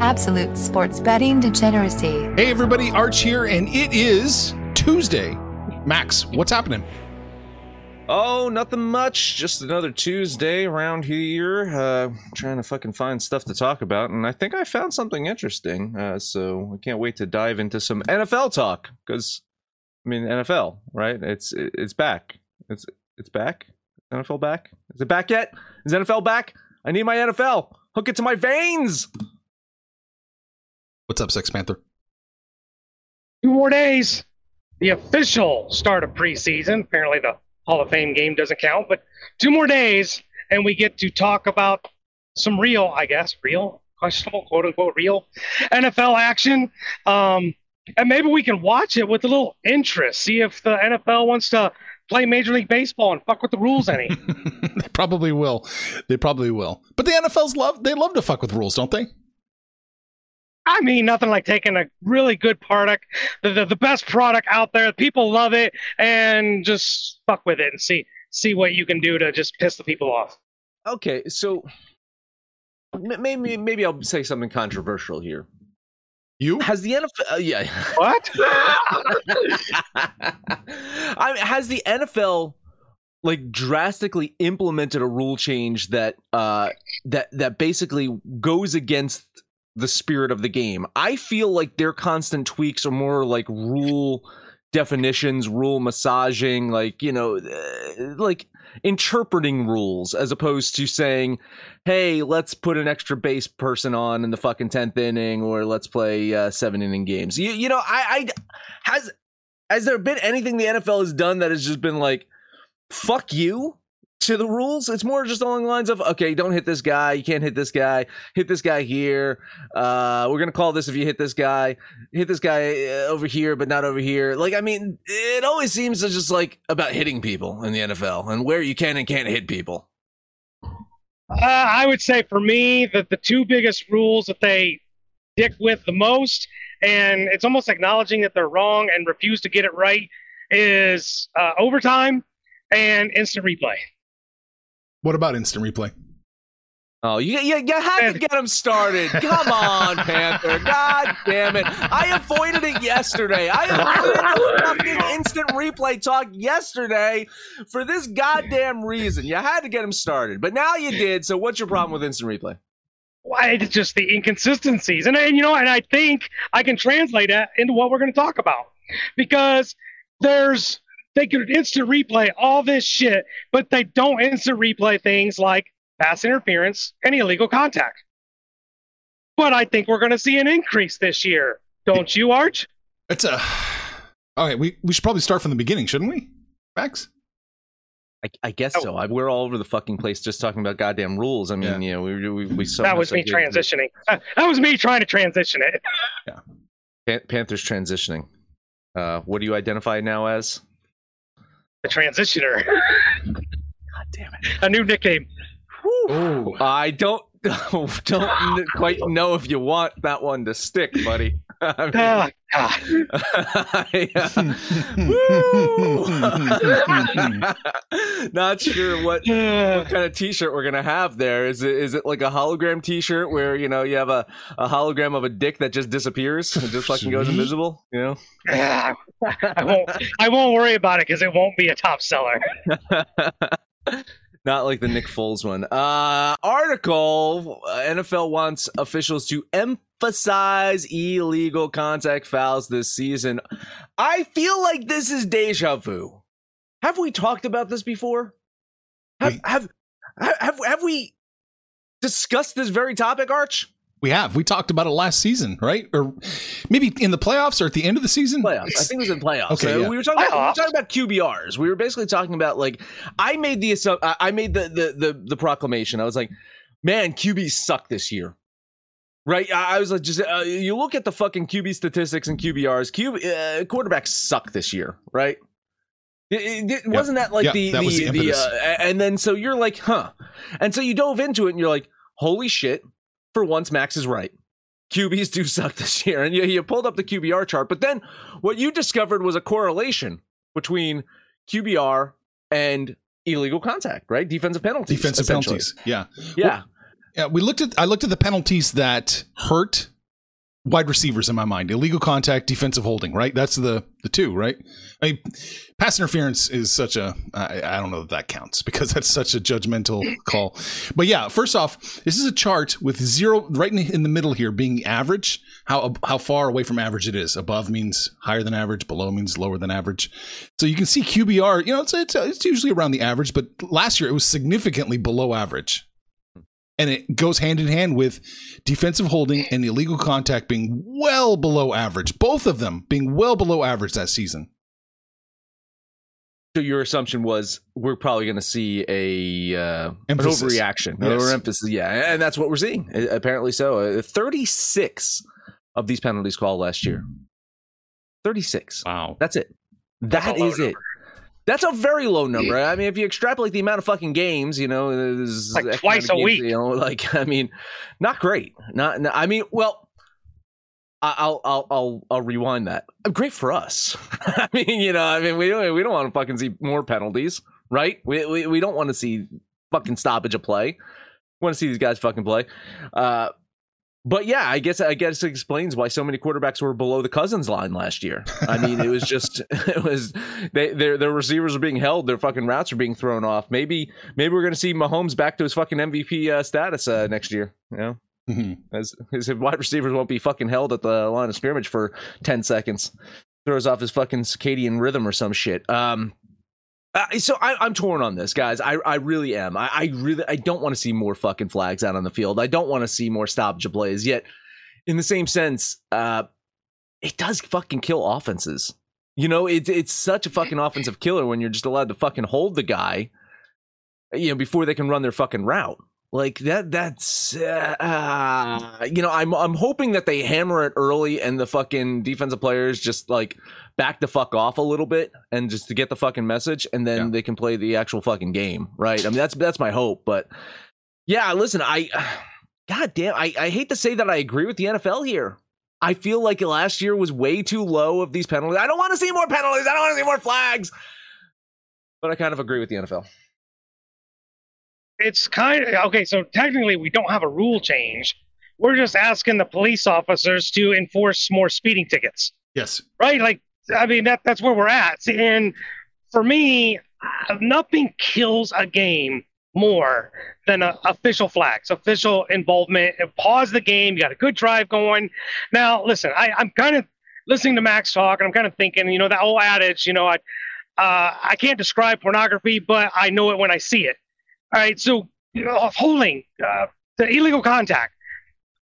Absolute sports betting degeneracy. Hey, everybody, Arch here, and it is Tuesday. Max, what's happening? Oh, nothing much. Just another Tuesday around here. Uh, trying to fucking find stuff to talk about, and I think I found something interesting. Uh, so I can't wait to dive into some NFL talk because, I mean, NFL, right? It's it's back. It's it's back. NFL back? Is it back yet? Is NFL back? I need my NFL. Hook it to my veins. What's up, Sex Panther? Two more days. The official start of preseason. Apparently, the Hall of Fame game doesn't count, but two more days, and we get to talk about some real, I guess, real, questionable, quote unquote, real NFL action. Um, and maybe we can watch it with a little interest, see if the NFL wants to play Major League Baseball and fuck with the rules any. they probably will. They probably will. But the NFL's love they love to fuck with rules, don't they? I mean, nothing like taking a really good product, the, the, the best product out there. People love it, and just fuck with it and see see what you can do to just piss the people off. Okay, so maybe maybe I'll say something controversial here. You Has the NFL? Uh, yeah. What? I mean, has the NFL like drastically implemented a rule change that uh that that basically goes against the spirit of the game? I feel like their constant tweaks are more like rule definitions, rule massaging, like you know, uh, like interpreting rules as opposed to saying, "Hey, let's put an extra base person on in the fucking tenth inning, or let's play uh, seven inning games." You, you know, I, I has has there been anything the NFL has done that has just been like, "Fuck you." To the rules, it's more just along the lines of okay, don't hit this guy, you can't hit this guy, hit this guy here. Uh, we're gonna call this if you hit this guy, hit this guy uh, over here, but not over here. Like, I mean, it always seems to just like about hitting people in the NFL and where you can and can't hit people. Uh, I would say for me that the two biggest rules that they dick with the most, and it's almost acknowledging that they're wrong and refuse to get it right, is uh, overtime and instant replay. What about instant replay? Oh, you, you, you had to get him started. Come on, Panther. God damn it. I avoided it yesterday. I avoided the fucking instant replay talk yesterday for this goddamn reason. You had to get him started. But now you did, so what's your problem with instant replay? Why it's just the inconsistencies, and, and you know, and I think I can translate that into what we're going to talk about because there's they could instant replay all this shit, but they don't instant replay things like pass interference and illegal contact. But I think we're going to see an increase this year, don't you, Arch? It's a okay. We we should probably start from the beginning, shouldn't we, Max? I, I guess so. I, we're all over the fucking place just talking about goddamn rules. I mean, Yeah. you know, we we, we so that was me transitioning. Uh, that was me trying to transition it. Pan- Panthers transitioning. Uh, what do you identify now as? The transitioner. God damn it. A new nickname. Oh, I don't don't quite know if you want that one to stick, buddy. I mean, Oh, God. Woo! Not sure what what kind of t-shirt we're gonna have there. Is it is it like a hologram t-shirt where you know you have a, a hologram of a dick that just disappears and just fucking goes invisible? You know. Ah, I won't. I won't worry about it because it won't be a top seller. Not like the Nick Foles one. Uh, article uh, NFL wants officials to emphasize illegal contact fouls this season. I feel like this is deja vu. Have we talked about this before? Have Wait. have have have we discussed this very topic, Arch? We have. We talked about it last season, right? Or maybe in the playoffs or at the end of the season. Playoffs. I think it was in playoffs. Okay, So yeah. we were talking. About, we were talking about QBRs. We were basically talking about like I made the assu- I I made the the the, the proclamation. I was like, man, QBs suck this year. Right, I I was like, just uh, you look at the fucking QB statistics and QBRs. QB uh, quarterbacks suck this year, right? It, it- it- wasn't that like Yeah, the that the, the the, uh, and then so you're like, huh? And so you dove into it and you're like, holy shit! For once, Max is right. QBs do suck this year, and you, you pulled up the QBR chart. But then what you discovered was a correlation between QBR and illegal contact, right? Defensive penalties. Defensive penalties. Yeah. Yeah. Yeah, we looked at I looked at the penalties that hurt wide receivers in my mind. Illegal contact, defensive holding, right? That's the the two, right? I mean, pass interference is such a I, I don't know that that counts because that's such a judgmental call. But yeah, first off, this is a chart with zero right in, in the middle here being average. How how far away from average it is. Above means higher than average. Below means lower than average. So you can see QBR. You know, it's it's, it's usually around the average, but last year it was significantly below average and it goes hand in hand with defensive holding and illegal contact being well below average. Both of them being well below average that season. So your assumption was we're probably going to see a uh, an overreaction, Yes. or emphasis. Yeah, and that's what we're seeing. Apparently so. Uh, Thirty six of these penalties called last year. Thirty six. Wow. That's it. That a low is it. That's a very low number. I mean, if you extrapolate the amount of fucking games, you know, Like twice a games, week. You know, like I mean, not great. Not. not- I mean, well, I'll I'll I'll I'll rewind that. Great for us. I mean, you know, I mean, we don't we don't want to fucking see more penalties, right? We we, we don't want to see fucking stoppage of play. We want to see these guys fucking play. Uh, but yeah, I guess I guess it explains why so many quarterbacks were below the Cousins line last year. I mean, it was just it was they their their receivers are being held, their fucking routes are being thrown off. Maybe maybe we're gonna see Mahomes back to his fucking MVP uh, status uh, next year. You know, Mhm. as his wide receivers won't be fucking held at the line of scrimmage for ten seconds. Throws off his fucking circadian rhythm or some shit. Um, uh, so I, I'm torn on this, guys. I, I really am. I, I really I don't want to see more fucking flags out on the field. I don't want to see more stoppage plays. Yet, in the same sense, uh, it does fucking kill offenses. You know, it's it's such a fucking offensive killer when you're just allowed to fucking hold the guy, you know, before they can run their fucking route. Like that. That's uh, you know, I'm I'm hoping that they hammer it early and the fucking defensive players just like back the fuck off a little bit and just to get the fucking message and then Yeah. they can play the actual fucking game right? I mean that's that's my hope but yeah listen i god damn i, I hate to say that i agree with the nfl here. I feel like last year was way too low of these penalties. I don't want to see more penalties. I don't want to see more flags. But i kind of agree with the nfl It's kind of okay. So technically, we don't have a rule change. We're just asking the police officers to enforce more speeding tickets. Yes. right? Like, I mean, that that's where we're at. And for me, nothing kills a game more than uh, official flags, official involvement. Pause the game. You got a good drive going. Now, listen, I, I'm kind of listening to Max talk, and I'm kind of thinking, you know, that old adage, you know, I uh, I can't describe pornography, but I know it when I see it. All right, so you know, holding uh, the illegal contact.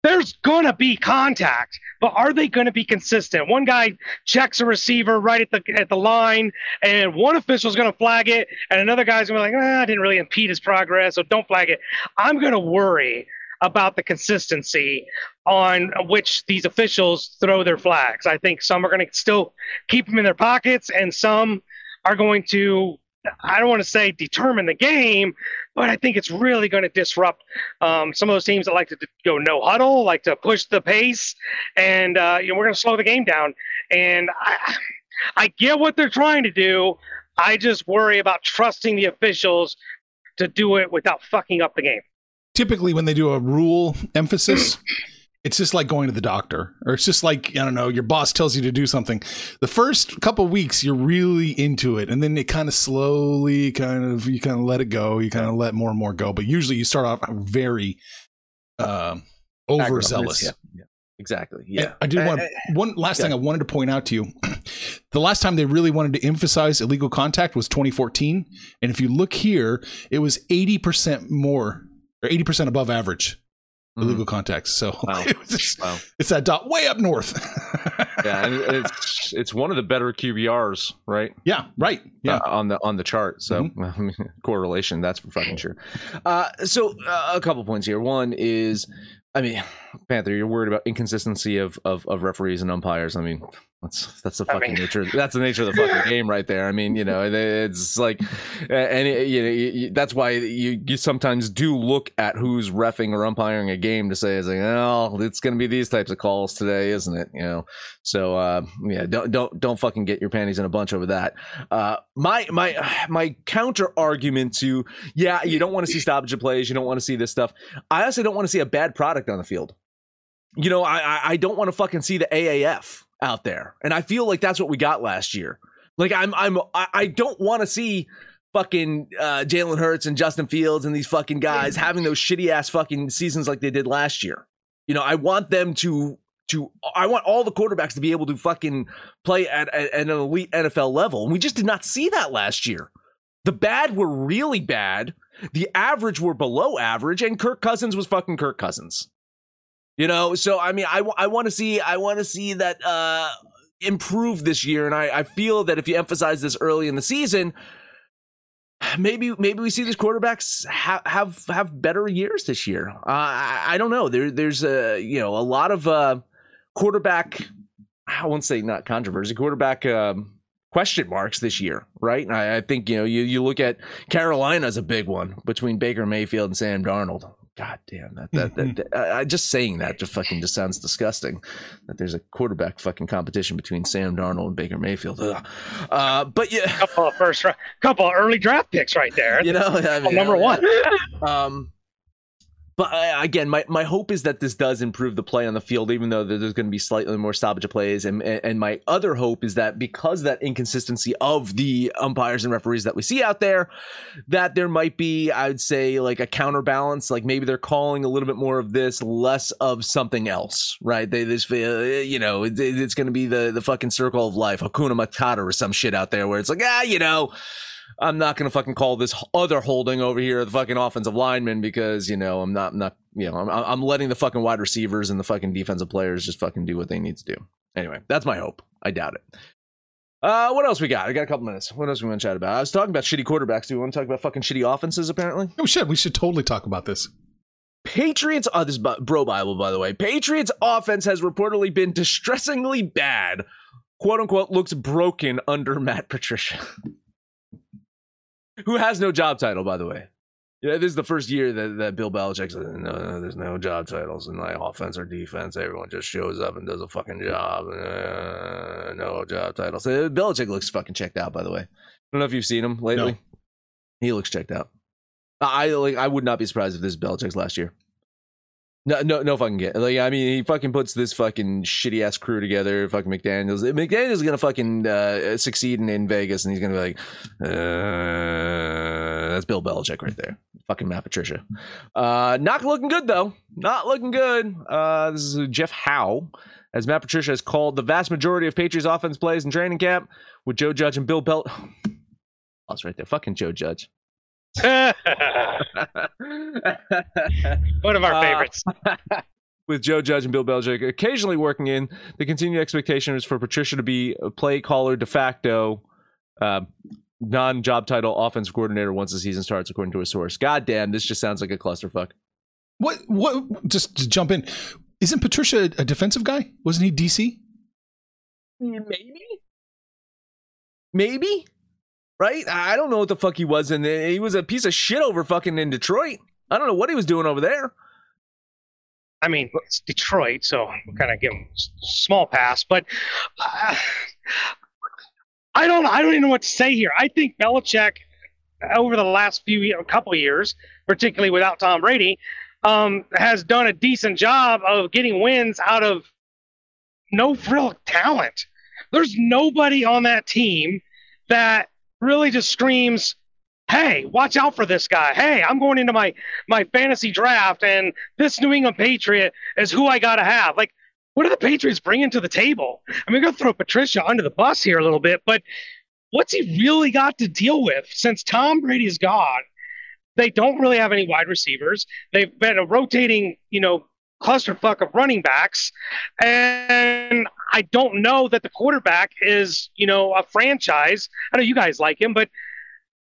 There's gonna be contact, but are they gonna be consistent? One guy checks a receiver right at the at the line, and one official's gonna flag it, and another guy's gonna be like, ah, I didn't really impede his progress, so don't flag it. I'm gonna worry about the consistency on which these officials throw their flags. I think some are gonna still keep them in their pockets, and some are going to I don't want to say determine the game, but I think it's really going to disrupt um, some of those teams that like to go no huddle, like to push the pace, and uh, you know we're going to slow the game down. And I, I get what they're trying to do. I just worry about trusting the officials to do it without fucking up the game. Typically, when they do a rule emphasis, it's just like going to the doctor, or it's just like I don't know, your boss tells you to do something. The first couple weeks, you're really into it, and then it kind of slowly, kind of you kind of let it go. You kind of let more and more go, but usually you start off very uh, overzealous. Yeah, yeah, exactly. Yeah, And I do eh, want eh, eh, one last thing I wanted to point out to you. the last time they really wanted to emphasize illegal contact was 2014, and if you look here, it was 80 percent more or 80 percent above average illegal contacts. So Wow. it just- Wow. it's that dot way up north. yeah, and it's it's one of the better QBRs, right? yeah, right. Yeah. uh, on the on the chart. So mean, correlation, that's for fucking sure. Uh, so uh, a couple points here. One is, I mean, Panther, you're worried about inconsistency of of, of referees and umpires. I mean, that's that's the I fucking mean- nature. That's the nature of the fucking game right there. I mean, you know, it's like, and it- you know, you, that's why you you sometimes do look at who's refing or umpiring a game to say, it's like, oh, it's going to be these types of calls today, isn't it? You know, so uh, yeah, don't don't don't fucking get your panties in a bunch over that. Uh, my my my counter argument to yeah, you don't want to see stoppage of plays, you don't want to see this stuff. I also don't want to see a bad product on the field. You know, I I, I don't want to fucking see the AAF out there, and I feel like that's what we got last year. Like I'm I'm I, don't want to see fucking uh, Jalen Hurts and Justin Fields and these fucking guys having those shitty ass fucking seasons like they did last year. You know, I want them to to I want all the quarterbacks to be able to fucking play at, at, at an elite NFL level. And we just did not see that last year. The bad were really bad. The average were below average, and Kirk Cousins was fucking Kirk Cousins. You know, so I mean, I, I want to see I want to see that uh improve this year, and I, I feel that if you emphasize this early in the season, maybe maybe we see these quarterbacks ha- have have better years this year. Uh, I, I don't know. There there's a you know a lot of uh, quarterback. I won't say not controversy. Quarterback. Um, question marks this year, right? I, I think you know you you look at Carolina a big one between Baker Mayfield and Sam Darnold. God damn that that, that, that I, I- just saying that just fucking just sounds disgusting. That there's a quarterback fucking competition between Sam Darnold and Baker Mayfield. Ugh. Uh, but yeah, couple of first, round, couple of early draft picks right there. you know, I mean, number one. um, but uh, again, my, my hope is that this does improve the play on the field, even though there's going to be slightly more stoppage of plays. And, and my other hope is that because that inconsistency of the umpires and referees that we see out there, that there might be, I would say, like a counterbalance. Like maybe they're calling a little bit more of this, less of something else, right? They just feel, you know, it, it's going to be the the fucking circle of life, Hakuna Matata or some shit out there, where it's like, ah, you know. I'm not gonna fucking call this other holding over here the fucking offensive lineman because you know I'm not I'm not you know I'm I'm letting the fucking wide receivers and the fucking defensive players just fucking do what they need to do. Anyway, that's my hope. I doubt it. Uh, what else we got? I got a couple minutes. What else we want to chat about? I was talking about shitty quarterbacks. Do we want to talk about fucking shitty offenses? Apparently, we should. We should totally talk about this. Patriots. Oh, this is Bro Bible, by the way. Patriots offense has reportedly been distressingly bad. "Quote unquote" looks broken under Matt Patricia. who has no job title, by the way. Yeah, this is the first year that, that Bill Belichick said, no, no, there's no job titles in my offense or defense. Everyone just shows up and does a fucking job. Uh, no job titles. Uh, Belichick looks fucking checked out, by the way. I don't know if you've seen him lately. No. He looks checked out. I I- like. I would not be surprised if this is Belichick's last year. No, no, no fucking get. Like, I mean, he fucking puts this fucking shitty ass crew together. Fucking McDaniels. McDaniel's gonna fucking uh, succeed in, in Vegas, and he's gonna be like, uh, that's Bill Belichick right there. Fucking Matt Patricia. Uh, not looking good though. Not looking good. Uh, this is Jeff Howe. As Matt Patricia has called the vast majority of Patriots offense plays in training camp with Joe Judge and Bill Bel. That's right there. Fucking Joe Judge. One of our Uh, favorites. with Joe Judge and Bill Belichick occasionally working in. The continued expectation is for Patricia to be a play caller de facto, uh, non-job title offensive coordinator once the season starts, according to a source. God damn, this just sounds like a clusterfuck. What? What? Just to jump in, isn't Patricia a defensive guy? Wasn't he DC? Maybe, maybe. Right? I don't know what the fuck he was in. He was a piece of shit over fucking in Detroit. I don't know what he was doing over there. I mean, it's Detroit, so we'll kind of give him small pass. But uh, I don't, I don't even know what to say here. I think Belichick, over the last few, know, couple years, particularly without Tom Brady, um, has done a decent job of getting wins out of no real talent. There's nobody on that team that really just screams, "Hey, watch out for this guy! Hey, I'm going into my my fantasy draft, and this New England Patriot is who I got to have." Like, what are the Patriots bringing to the table? I mean, going to throw Patricia under the bus here a little bit, but what's he really got to deal with since Tom Brady's gone? They don't really have any wide receivers. They've been a rotating, you know, clusterfuck of running backs, and I don't know that the quarterback is, you know, a franchise. I know you guys like him, but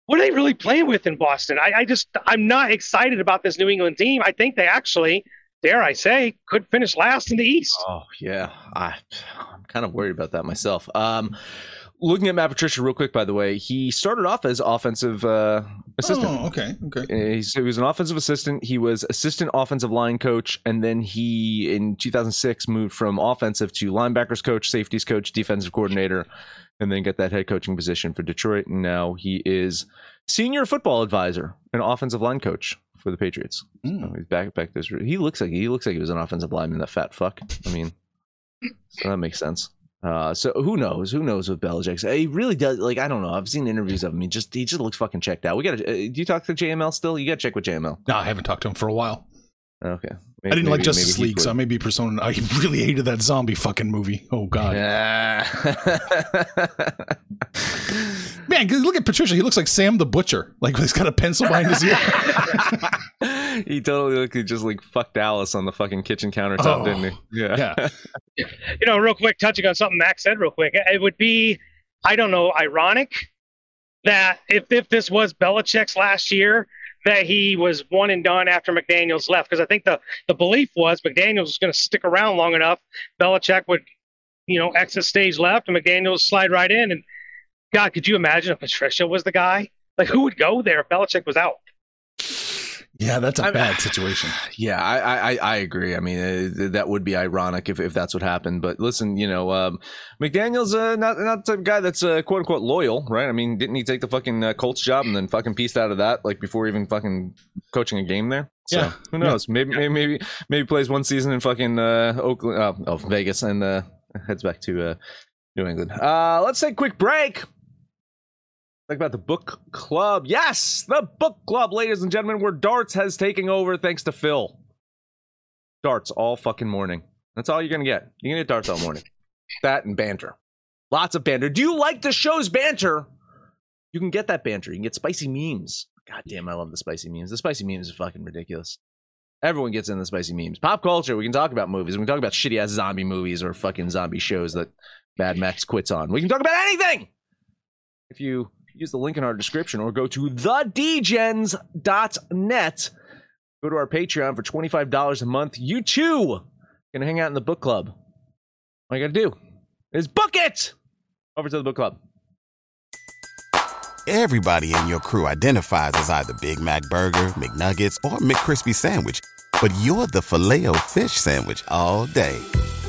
what are they really playing with in Boston? I, I just, I'm not excited about this New England team. I think they actually, dare I say, could finish last in the East. Oh yeah, I, I'm kind of worried about that myself. Um, looking at Matt Patricia real quick, by the way, he started off as offensive uh, assistant. Oh, okay, okay. Uh, He's, he was an offensive assistant. He was assistant offensive line coach, and then he in 2006 moved from offensive to linebackers coach, safeties coach, defensive coordinator, and then got that head coaching position for Detroit. And now he is senior football advisor and offensive line coach for the Patriots. Mm. So he's back back this. He looks like he looks like he was an offensive lineman. That fat fuck. I mean, so that makes sense. Uh, so who knows? Who knows with Belichick? He really does. Like I don't know. I've seen interviews of him. He just he just looks fucking checked out. We got to. Uh, do you talk to JML still? You got to check with JML. No, I haven't talked to him for a while. Okay. I didn't like Maybe- Justice maybe League, so I may be Persona. I really hated that zombie fucking movie. Oh god, Yeah. man! 'cause Look at Patricia. He looks like Sam the Butcher. Like he's got a pencil behind his ear. he totally looked like just like fucked Alice on the fucking kitchen countertop, Oh, didn't he? Yeah. yeah. you know, real quick, touching on something Max said real quick, it would be, I don't know, ironic that if, if this was Belichick's last year, that he was one and done after McDaniels left. Because I think the, the belief was McDaniels was going to stick around long enough. Belichick would, you know, exit stage left and McDaniels slide right in. And God, could you imagine if Patricia was the guy? Like, who would go there if Belichick was out? Yeah, that's a I'm- bad situation. Yeah, I, I I agree. I mean, uh, that would be ironic if, if that's what happened. But listen, you know, um, McDaniel's uh, not not the guy that's uh, quote unquote loyal, right? I mean, didn't he take the fucking uh, Colts job and then fucking pieced out of that like before even fucking coaching a game there? So, Yeah. who knows? Maybe maybe maybe maybe plays one season in fucking uh, Oakland, oh, oh Vegas, and uh, heads back to uh, New England. Uh, let's take a quick break. Talk about the book club. Yes, the book club, ladies and gentlemen, where darts has taken over thanks to Phil. Darts all fucking morning. That's all you're gonna get. You're gonna get darts all morning. That and banter. Lots of banter. Do you like the show's banter? You can get that banter. You can get spicy memes. God damn, I love the spicy memes. The spicy memes are fucking ridiculous. Everyone gets in the spicy memes. Pop culture, we can talk about movies. We can talk about shitty ass zombie movies or fucking zombie shows that Bad Max quits on. We can talk about anything. If you use the link in our description or go to thedegens.net, go to our Patreon for $25 a month. You too can hang out in the book club. All you gotta do is book it over to the book club. Everybody in your crew identifies as either Big Mac Burger, McNuggets, or McCrispy Sandwich. But you're the filet fish Sandwich all day.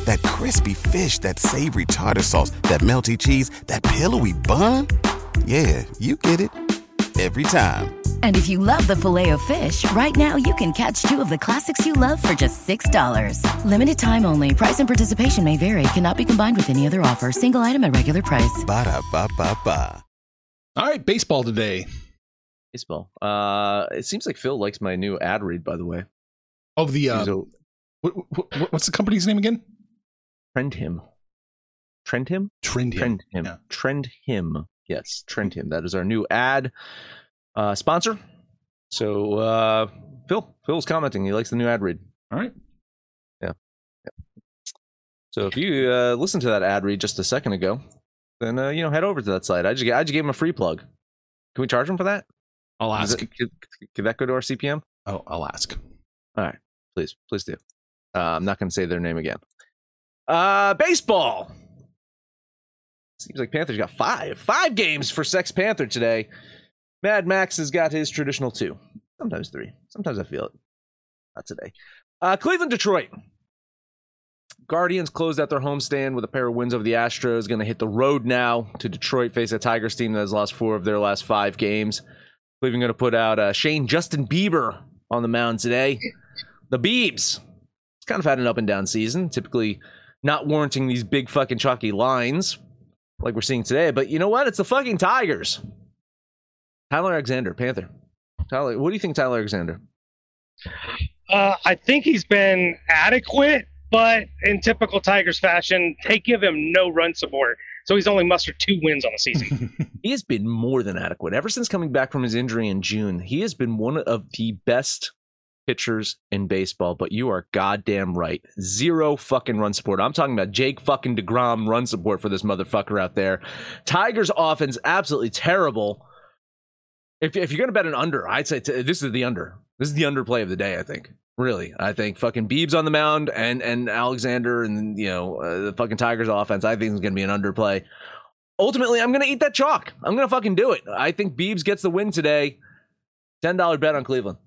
That crispy fish, that savory tartar sauce, that melty cheese, that pillowy bun. Yeah, you get it. Every time. And if you love the filet of fish, right now you can catch two of the classics you love for just $6. Limited time only. Price and participation may vary. Cannot be combined with any other offer. Single item at regular price. Ba-da-ba-ba-ba. All right, baseball today. Baseball. Uh, it seems like Phil likes my new ad read, by the way. Of the uh, a- what, what, what's the company's name again? trend him. Trend him? Trend. him. Trend him. Yeah. Trend him. Yes, trend him. That is our new ad uh, sponsor. So uh, Phil, Phil's commenting. He likes the new ad read. All right. Yeah. yeah. So if you uh, listened to that ad read just a second ago, then uh, you know head over to that site. I just I just gave him a free plug. Can we charge him for that? I'll ask. could that go to our CPM? Oh, I'll ask. All right, please, please do. Uh, I'm not going to say their name again. Uh, baseball. Seems like Panthers got five. Five games for Sex Panther today. Mad Max has got his traditional two. Sometimes three. Sometimes I feel it. Not today. Uh, Cleveland, Detroit. Guardians closed out their homestand with a pair of wins over the Astros. Going to hit the road now to Detroit, face a Tigers team that has lost four of their last five games. Cleveland going to put out uh, Shane Justin Bieber on the mound today. The Beebs. It's kind of had an up and down season, typically not warranting these big fucking chalky lines like we're seeing today. But you know what? It's the fucking Tigers. Tyler Alexander, Panther. Tyler, what do you think, Tyler Alexander? Uh, I think he's been adequate, but in typical Tigers fashion, they give him no run support. So he's only mustered two wins on the season. he has been more than adequate. Ever since coming back from his injury in June, he has been one of the best pitchers in baseball, but you are goddamn right. Zero fucking run support. I'm talking about Jake fucking DeGrom run support for this motherfucker out there. Tigers offense absolutely terrible. If, if you're going to bet an under, I'd say t- this is the under. This is the underplay of the day, I think. Really, I think fucking Beebs on the mound and and Alexander and you know uh, the fucking Tigers offense. I think is going to be an underplay. Ultimately, I'm going to eat that chalk. I'm going to fucking do it. I think Beebs gets the win today. Ten dollar bet on Cleveland.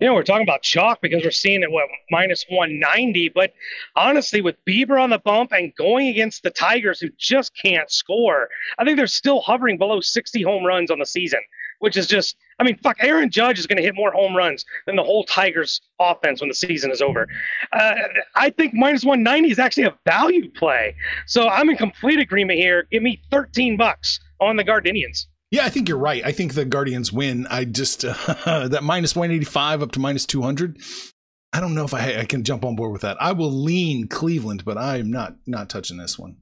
You know, we're talking about chalk because we're seeing it what minus 190. But honestly, with Bieber on the bump and going against the Tigers who just can't score, I think they're still hovering below 60 home runs on the season which is just, I mean, fuck, Aaron Judge is going to hit more home runs than the whole Tigers offense when the season is over. Uh, I think minus 190 is actually a value play. So I'm in complete agreement here. Give me 13 bucks on the Gardenians. Yeah, I think you're right. I think the Guardians win. I just, uh, that minus 185 up to minus 200. I don't know if I, I can jump on board with that. I will lean Cleveland, but I'm not not touching this one.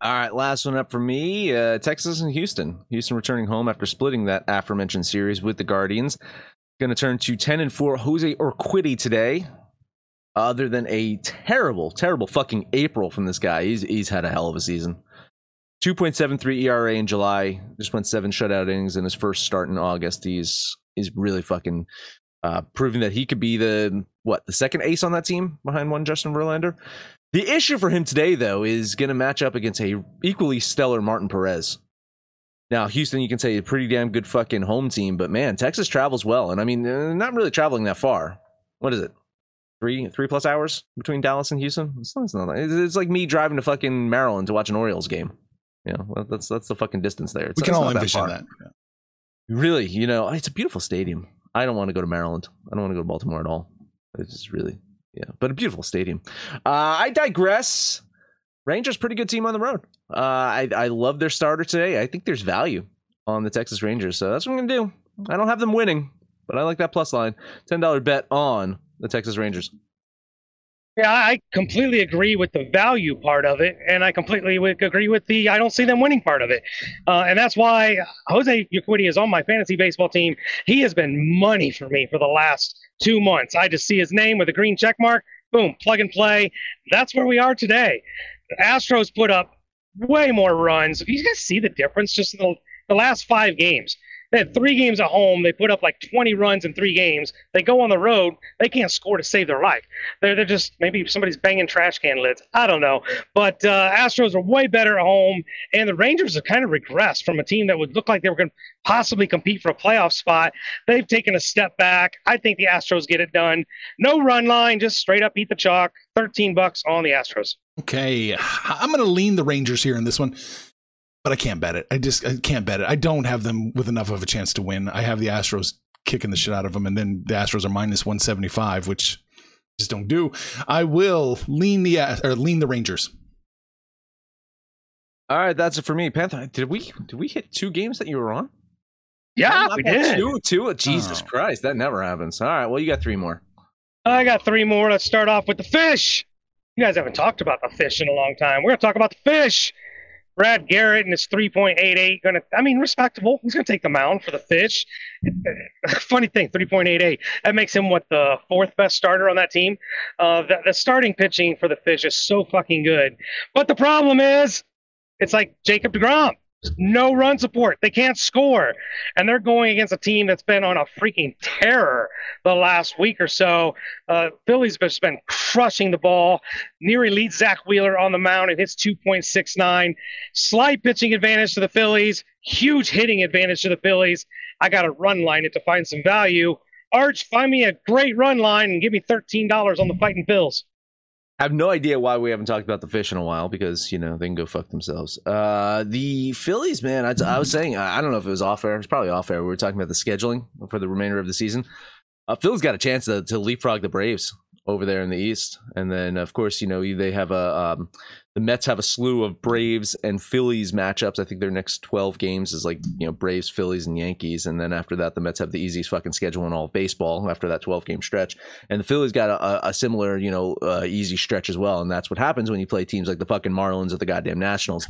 All right, last one up for me uh, Texas and Houston. Houston returning home after splitting that aforementioned series with the Guardians. Going to turn to 10 and 4 Jose Urquidy today. Other than a terrible, terrible fucking April from this guy, he's, he's had a hell of a season. 2.73 ERA in July, just went seven shutout innings in his first start in August. He's he's really fucking uh, proving that he could be the what the second ace on that team behind one Justin Verlander. The issue for him today, though, is going to match up against a equally stellar Martin Perez. Now, Houston, you can say a pretty damn good fucking home team, but man, Texas travels well, and I mean, not really traveling that far. What is it? Three, three plus hours between Dallas and Houston. It's, not, it's, it's like me driving to fucking Maryland to watch an Orioles game. You know, that's that's the fucking distance there. It's, we can all envision that. that. Yeah. Really, you know, it's a beautiful stadium. I don't want to go to Maryland. I don't want to go to Baltimore at all. It's just really yeah, but a beautiful stadium. Uh, I digress. Rangers, pretty good team on the road. Uh, I I love their starter today. I think there's value on the Texas Rangers, so that's what I'm gonna do. I don't have them winning, but I like that plus line. Ten dollar bet on the Texas Rangers. Yeah, I completely agree with the value part of it, and I completely agree with the I don't see them winning part of it, uh, and that's why Jose Urquidy is on my fantasy baseball team. He has been money for me for the last two months. I just see his name with a green check mark, boom, plug and play. That's where we are today. The Astros put up way more runs. You guys see the difference just in the, the last five games. They had three games at home. They put up like 20 runs in three games. They go on the road. They can't score to save their life. They're, they're just maybe somebody's banging trash can lids. I don't know. But uh, Astros are way better at home. And the Rangers have kind of regressed from a team that would look like they were going to possibly compete for a playoff spot. They've taken a step back. I think the Astros get it done. No run line, just straight up eat the chalk. 13 bucks on the Astros. Okay. I'm going to lean the Rangers here in this one but I can't bet it. I just I can't bet it. I don't have them with enough of a chance to win. I have the Astros kicking the shit out of them, and then the Astros are minus one seventy five, which just don't do. I will lean the uh, or lean the Rangers. All right, that's it for me. Panther, did we did we hit two games that you were on? Yeah, we did. Two, two. Jesus oh. Christ, that never happens. All right, well, you got three more. I got three more. Let's start off with the fish. You guys haven't talked about the fish in a long time. We're gonna talk about the fish. Brad Garrett and his 3.88 going to, I mean, respectable. He's going to take the mound for the fish. Funny thing, 3.88. That makes him what the fourth best starter on that team. Uh, the, the starting pitching for the fish is so fucking good. But the problem is, it's like Jacob DeGrom. No run support. They can't score. And they're going against a team that's been on a freaking terror the last week or so. Uh, Phillies have just been crushing the ball. Neary leads Zack Wheeler on the mound and hits 2.69. Slight pitching advantage to the Phillies, huge hitting advantage to the Phillies. I got to run line it to find some value. Arch, find me a great run line and give me $13 on the Fighting Phils. I have no idea why we haven't talked about the fish in a while because you know they can go fuck themselves. Uh, the Phillies, man, I, I was saying I don't know if it was off air. It's probably off air. We were talking about the scheduling for the remainder of the season. Uh, Phillies got a chance to, to leapfrog the Braves over there in the East, and then of course you know they have a um, the Mets have a slew of Braves and Phillies matchups. I think their next 12 games is like, you know, Braves, Phillies, and Yankees. And then after that, the Mets have the easiest fucking schedule in all of baseball after that 12 game stretch. And the Phillies got a, a similar, you know, uh, easy stretch as well. And that's what happens when you play teams like the fucking Marlins or the goddamn Nationals.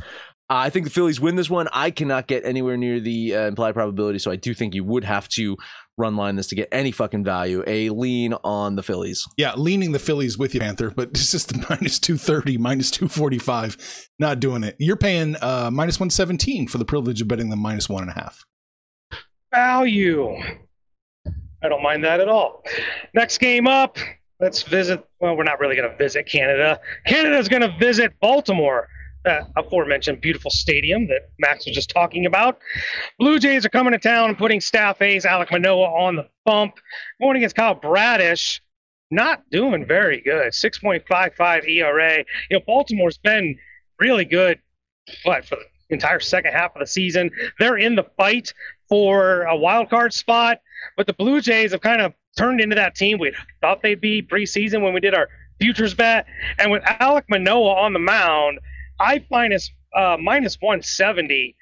I think the Phillies win this one. I cannot get anywhere near the uh, implied probability. So I do think you would have to run line this to get any fucking value. A lean on the Phillies. Yeah, leaning the Phillies with you, Panther, but it's just the minus 230, minus 245. Not doing it. You're paying uh, minus 117 for the privilege of betting them minus one and a half. Value. I don't mind that at all. Next game up, let's visit. Well, we're not really going to visit Canada. Canada's going to visit Baltimore that aforementioned beautiful stadium that Max was just talking about. Blue Jays are coming to town and putting staff ace Alek Manoah on the bump. Going against Kyle Bradish, not doing very good. 6.55 ERA. You know, Baltimore's been really good, but for the entire second half of the season, they're in the fight for a wild card spot. But the Blue Jays have kind of turned into that team we thought they'd be preseason when we did our futures bet. And with Alek Manoah on the mound, I minus uh, minus 170,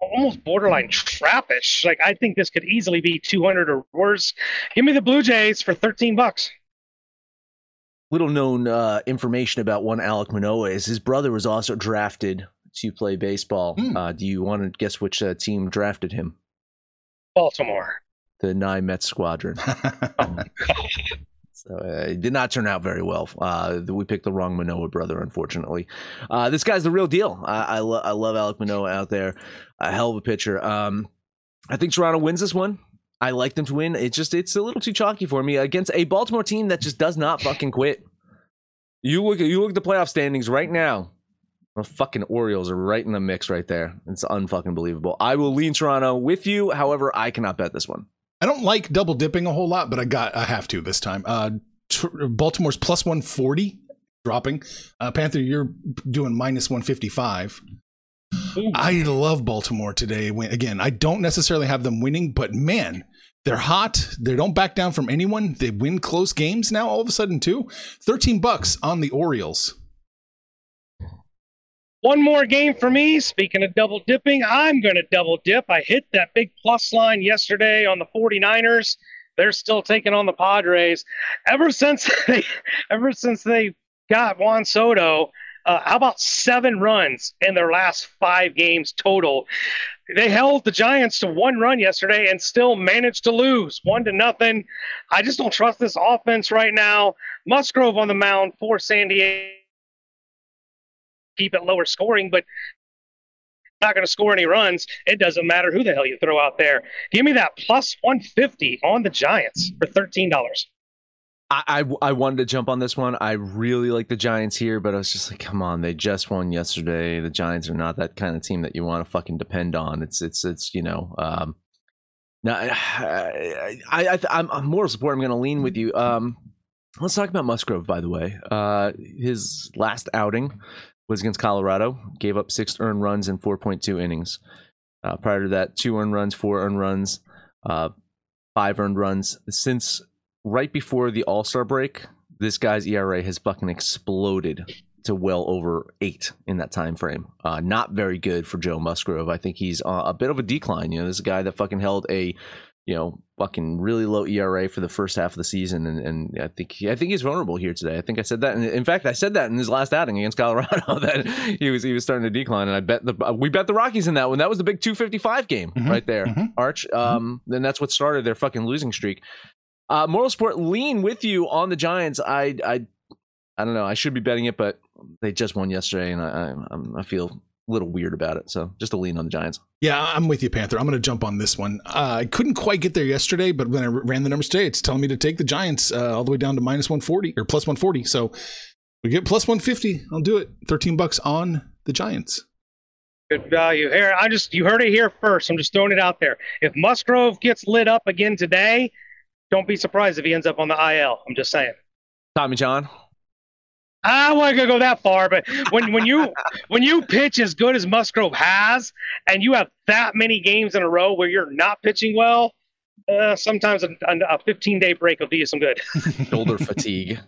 almost borderline trappish. Like I think this could easily be 200 or worse. Give me the Blue Jays for 13 bucks. Little known uh, information about one Alek Manoah is his brother was also drafted to play baseball. Mm. Uh, do you want to guess which uh, team drafted him? Baltimore. The Nine Mets squadron. oh, so uh, it did not turn out very well. Uh, we picked the wrong Manoah brother, unfortunately. Uh, this guy's the real deal. I, I, lo- I, love Alek Manoah out there. A hell of a pitcher. Um, I think Toronto wins this one. I like them to win. It's just it's a little too chalky for me against a Baltimore team that just does not fucking quit. You look you look at the playoff standings right now. The fucking Orioles are right in the mix right there. It's unfucking believable. I will lean Toronto with you. However, I cannot bet this one. I don't like double dipping a whole lot, but I got I have to this time. Uh, Baltimore's plus 140 dropping. Uh, Panther, you're doing minus 155. I love Baltimore today. Again, I don't necessarily have them winning, but man, they're hot. They don't back down from anyone. They win close games now all of a sudden too. 13 bucks on the Orioles. One more game for me. Speaking of double dipping, I'm going to double dip. I hit that big plus line yesterday on the 49ers. They're still taking on the Padres. Ever since they, ever since they got Juan Soto, uh, how about seven runs in their last five games total? They held the Giants to one run yesterday and still managed to lose one to nothing. I just don't trust this offense right now. Musgrove on the mound for San Diego keep it lower scoring, but not going to score any runs. It doesn't matter who the hell you throw out there. Give me that plus 150 on the Giants for $13. I, I, I wanted to jump on this one. I really like the Giants here, but I was just like, come on, they just won yesterday. The Giants are not that kind of team that you want to fucking depend on. It's it's it's you know. Um, I, I, I am moral support. I'm going to lean with you. Um, let's talk about Musgrove, by the way. Uh, his last outing was against Colorado, gave up six earned runs in 4.2 innings. Uh, prior to that, two earned runs, four earned runs, uh, five earned runs. Since right before the All Star break, this guy's ERA has fucking exploded to well over eight in that time frame. Uh, not very good for Joe Musgrove. I think he's a bit of a decline. You know, this guy that fucking held a you know, fucking really low ERA for the first half of the season, and, and I think I think he's vulnerable here today. I think I said that. And in fact, I said that in his last outing against Colorado that he was he was starting to decline, and I bet the we bet the Rockies in that one. That was the big 255 game mm-hmm, right there, mm-hmm, Arch. Mm-hmm. Um, then that's what started their fucking losing streak. Uh, Moral Sport lean with you on the Giants. I I I don't know. I should be betting it, but they just won yesterday, and I I, I feel little weird about it. So just a lean on the Giants. Yeah, I'm with you, Panther. I'm going to jump on this one. Uh, I couldn't quite get there yesterday, but when I ran the numbers today, it's telling me to take the Giants uh, all the way down to minus 140 or plus 140. So we get plus 150. I'll do it. 13 bucks on the Giants. Good value. Here, I just you heard it here first. I'm just throwing it out there. If Musgrove gets lit up again today, don't be surprised if he ends up on the IL. I'm just saying. Tommy John. I wasn't gonna go that far, but when when you when you pitch as good as Musgrove has, and you have that many games in a row where you're not pitching well, uh, sometimes a, a 15 day break will do you some good. Shoulder fatigue.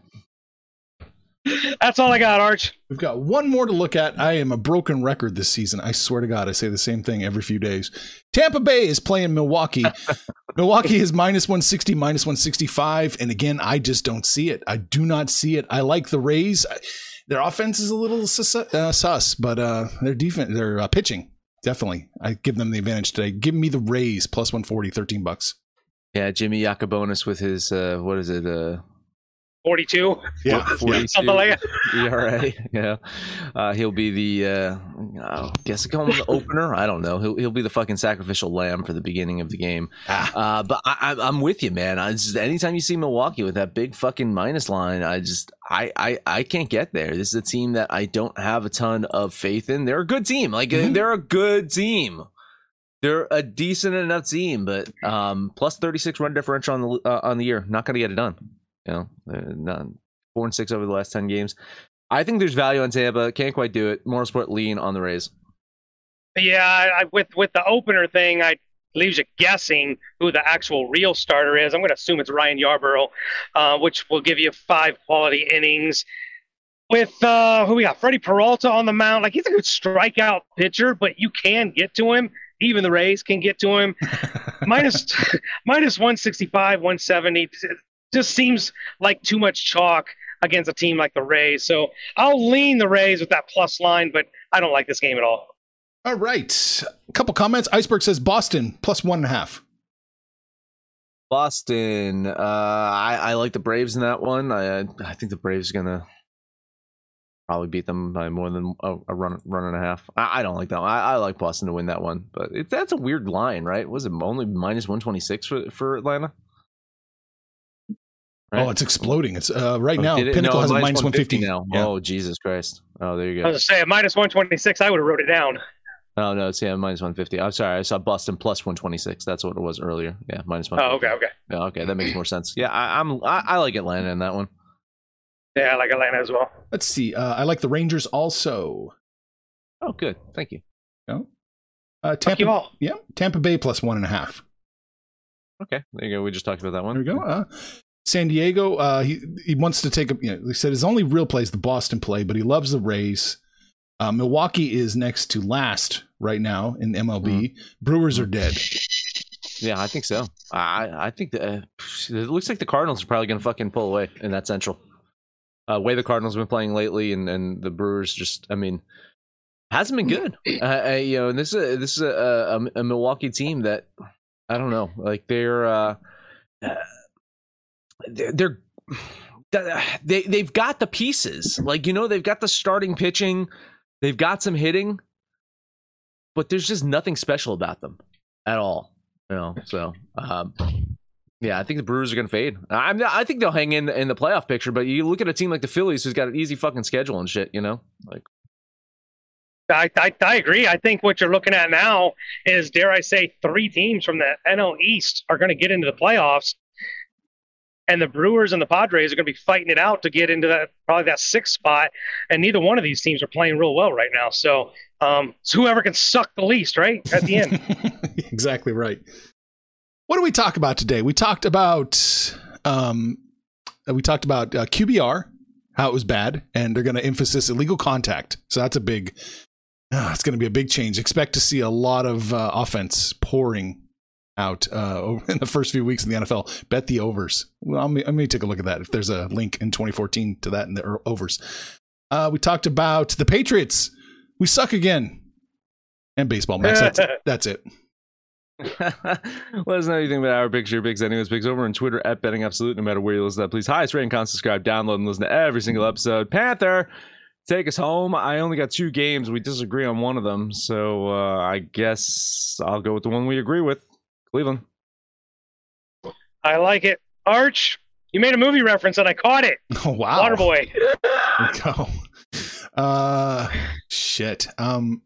That's all I got, Arch. We've got one more to look at. I am a broken record this season. I swear to God, I say the same thing every few days. Tampa Bay is playing Milwaukee. Milwaukee is minus 160, minus 165. And again, I just don't see it. I do not see it. I like the Rays. Their offense is a little sus, uh, sus but uh, their defense, their uh, pitching, definitely. I give them the advantage today. Give me the Rays plus 140, 13 bucks. Yeah, Jimmy Yacabonis with his, uh, what is it? Uh, 42. Yeah, 42 Something like ERA. Yeah, uh, he'll be the. Uh, I guess I call him the opener. I don't know. He'll he'll be the fucking sacrificial lamb for the beginning of the game. Ah. Uh, but I, I, I'm with you, man. I just anytime you see Milwaukee with that big fucking minus line, I just I I I can't get there. This is a team that I don't have a ton of faith in. They're a good team. Like Mhm. they're a good team. They're a decent enough team, but um, plus 36 run differential on the uh, on the year, not going to get it done. You know, they're not four and six over the last 10 games. I think there's value on Tampa. Can't quite do it. More sport lean on the Rays. Yeah, I, I, with with the opener thing, I leaves you guessing who the actual real starter is. I'm going to assume it's Ryan Yarbrough, uh, which will give you five quality innings. With uh, who we got, Freddie Peralta on the mound. Like he's a good strikeout pitcher, but you can get to him. Even the Rays can get to him. minus minus 165, 170 just seems like too much chalk against a team like the Rays. So I'll lean the Rays with that plus line, but I don't like this game at all. All right. A couple comments. Iceberg says Boston plus one and a half. Boston. Uh, I, I like the Braves in that one. I I think the Braves are gonna probably beat them by more than a, a run run and a half. I, I don't like that. One. I, I like Boston to win that one, but it, that's a weird line, right? Was it only minus one twenty six for for Atlanta? Right? Oh, it's exploding. It's uh, right Oh, now. it? Pinnacle No, has a minus minus 150 now. Yeah. Oh Jesus Christ! Oh, there you go. I go. was just saying, minus 126, I would have wrote it down. Oh no, it's yeah minus one fifty. I'm sorry, I saw Boston plus one twenty six. That's what it was earlier. Yeah, minus one. Oh, okay, okay. Yeah, okay, that makes more sense. Yeah, I, I'm I, I like Atlanta in that one. Yeah, I like Atlanta as well. Let's see. Uh, I like the Rangers also. Oh, good. Thank you. No. Uh, Fuck Tampa, you all. yeah, Tampa Bay plus one and a half. Okay, there you go. We just talked about that one. There we go. Uh, San Diego. Uh, he he wants to take a. You know, he said his only real play is the Boston play, but he loves the Rays. Uh, Milwaukee is next to last right now in MLB. Mm-hmm. Brewers are dead. Yeah, I think so. I I think that uh, it looks like the Cardinals are probably going to fucking pull away in that Central. Uh, way the Cardinals have been playing lately, and, and the Brewers just, I mean, hasn't been good. Uh, uh, you know, and this is a, this is a, a, a Milwaukee team that I don't know, like they're uh, uh, they're, they they've got the pieces, like you know, they've got the starting pitching, they've got some hitting, but there's just nothing special about them at all. You know, so um, yeah, I think the Brewers are going to fade. I'm, I think they'll hang in in the playoff picture, but you look at a team like the Phillies, who's got an easy fucking schedule and shit. You know, like I, I, I agree. I think what you're looking at now is, dare I say, three teams from the NL East are going to get into the playoffs, and the Brewers and the Padres are going to be fighting it out to get into that probably that sixth spot. And neither one of these teams are playing real well right now. So, um, whoever can suck the least, right at the end. exactly right. What do we talk about today? We talked about um, we talked about uh, QBR, how it was bad, and they're going to emphasis illegal contact. So that's a big. Uh, it's going to be a big change. Expect to see a lot of uh, offense pouring out uh, in the first few weeks in the NFL. Bet the overs. Well, I'm, I'm going to take a look at that if there's a link in 2014 to that in the er- overs. Uh, we talked about the Patriots. We suck again. And baseball, Max. That's, that's it. Let us know anything about our picks, your picks, anyways. Picks over on Twitter at Betting Absolute. No matter where you listen to that, please highest rate and con subscribe, download, and listen to every single episode. Panther, take us home. I only got two games. We disagree on one of them, so uh, I guess I'll go with the one we agree with. Cleveland. I like it. Arch, you made a movie reference and I caught it. Oh wow. Waterboy. Go. Uh shit. Um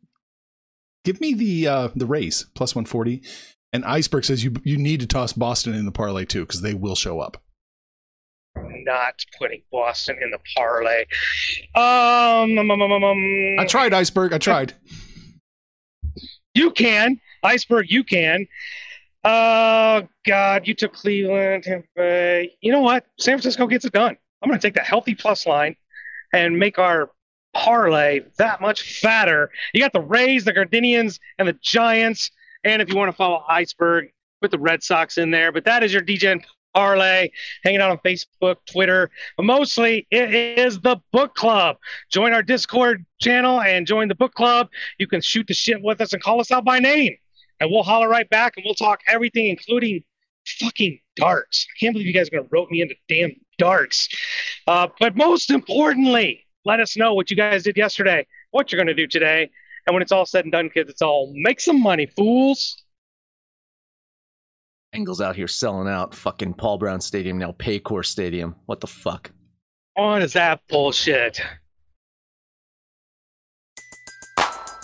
give me the uh the Rays plus 140 and iceberg says you you need to toss boston in the parlay too because they will show up Not putting Boston in the parlay. Um, um, um, um, um, i tried iceberg i tried You can. Iceberg, you can. Oh, God, you took Cleveland. Tampa Bay. You know what? San Francisco gets it done. I'm going to take the healthy plus line and make our parlay that much fatter. You got the Rays, the Gardenians, and the Giants. And if you want to follow Iceberg, put the Red Sox in there. But that is your Degen parlay, hanging out on Facebook, Twitter. But mostly, it is the book club. Join our Discord channel and join the book club. You can shoot the shit with us and call us out by name. And we'll holler right back and we'll talk everything, including fucking darts. I can't believe you guys are going to rope me into damn darts. Uh, but most importantly, let us know what you guys did yesterday, what you're going to do today. And when it's all said and done, kids, it's all make some money, fools. Bengals out here selling out fucking Paul Brown Stadium now, Paycor Stadium. What the fuck? What is that bullshit?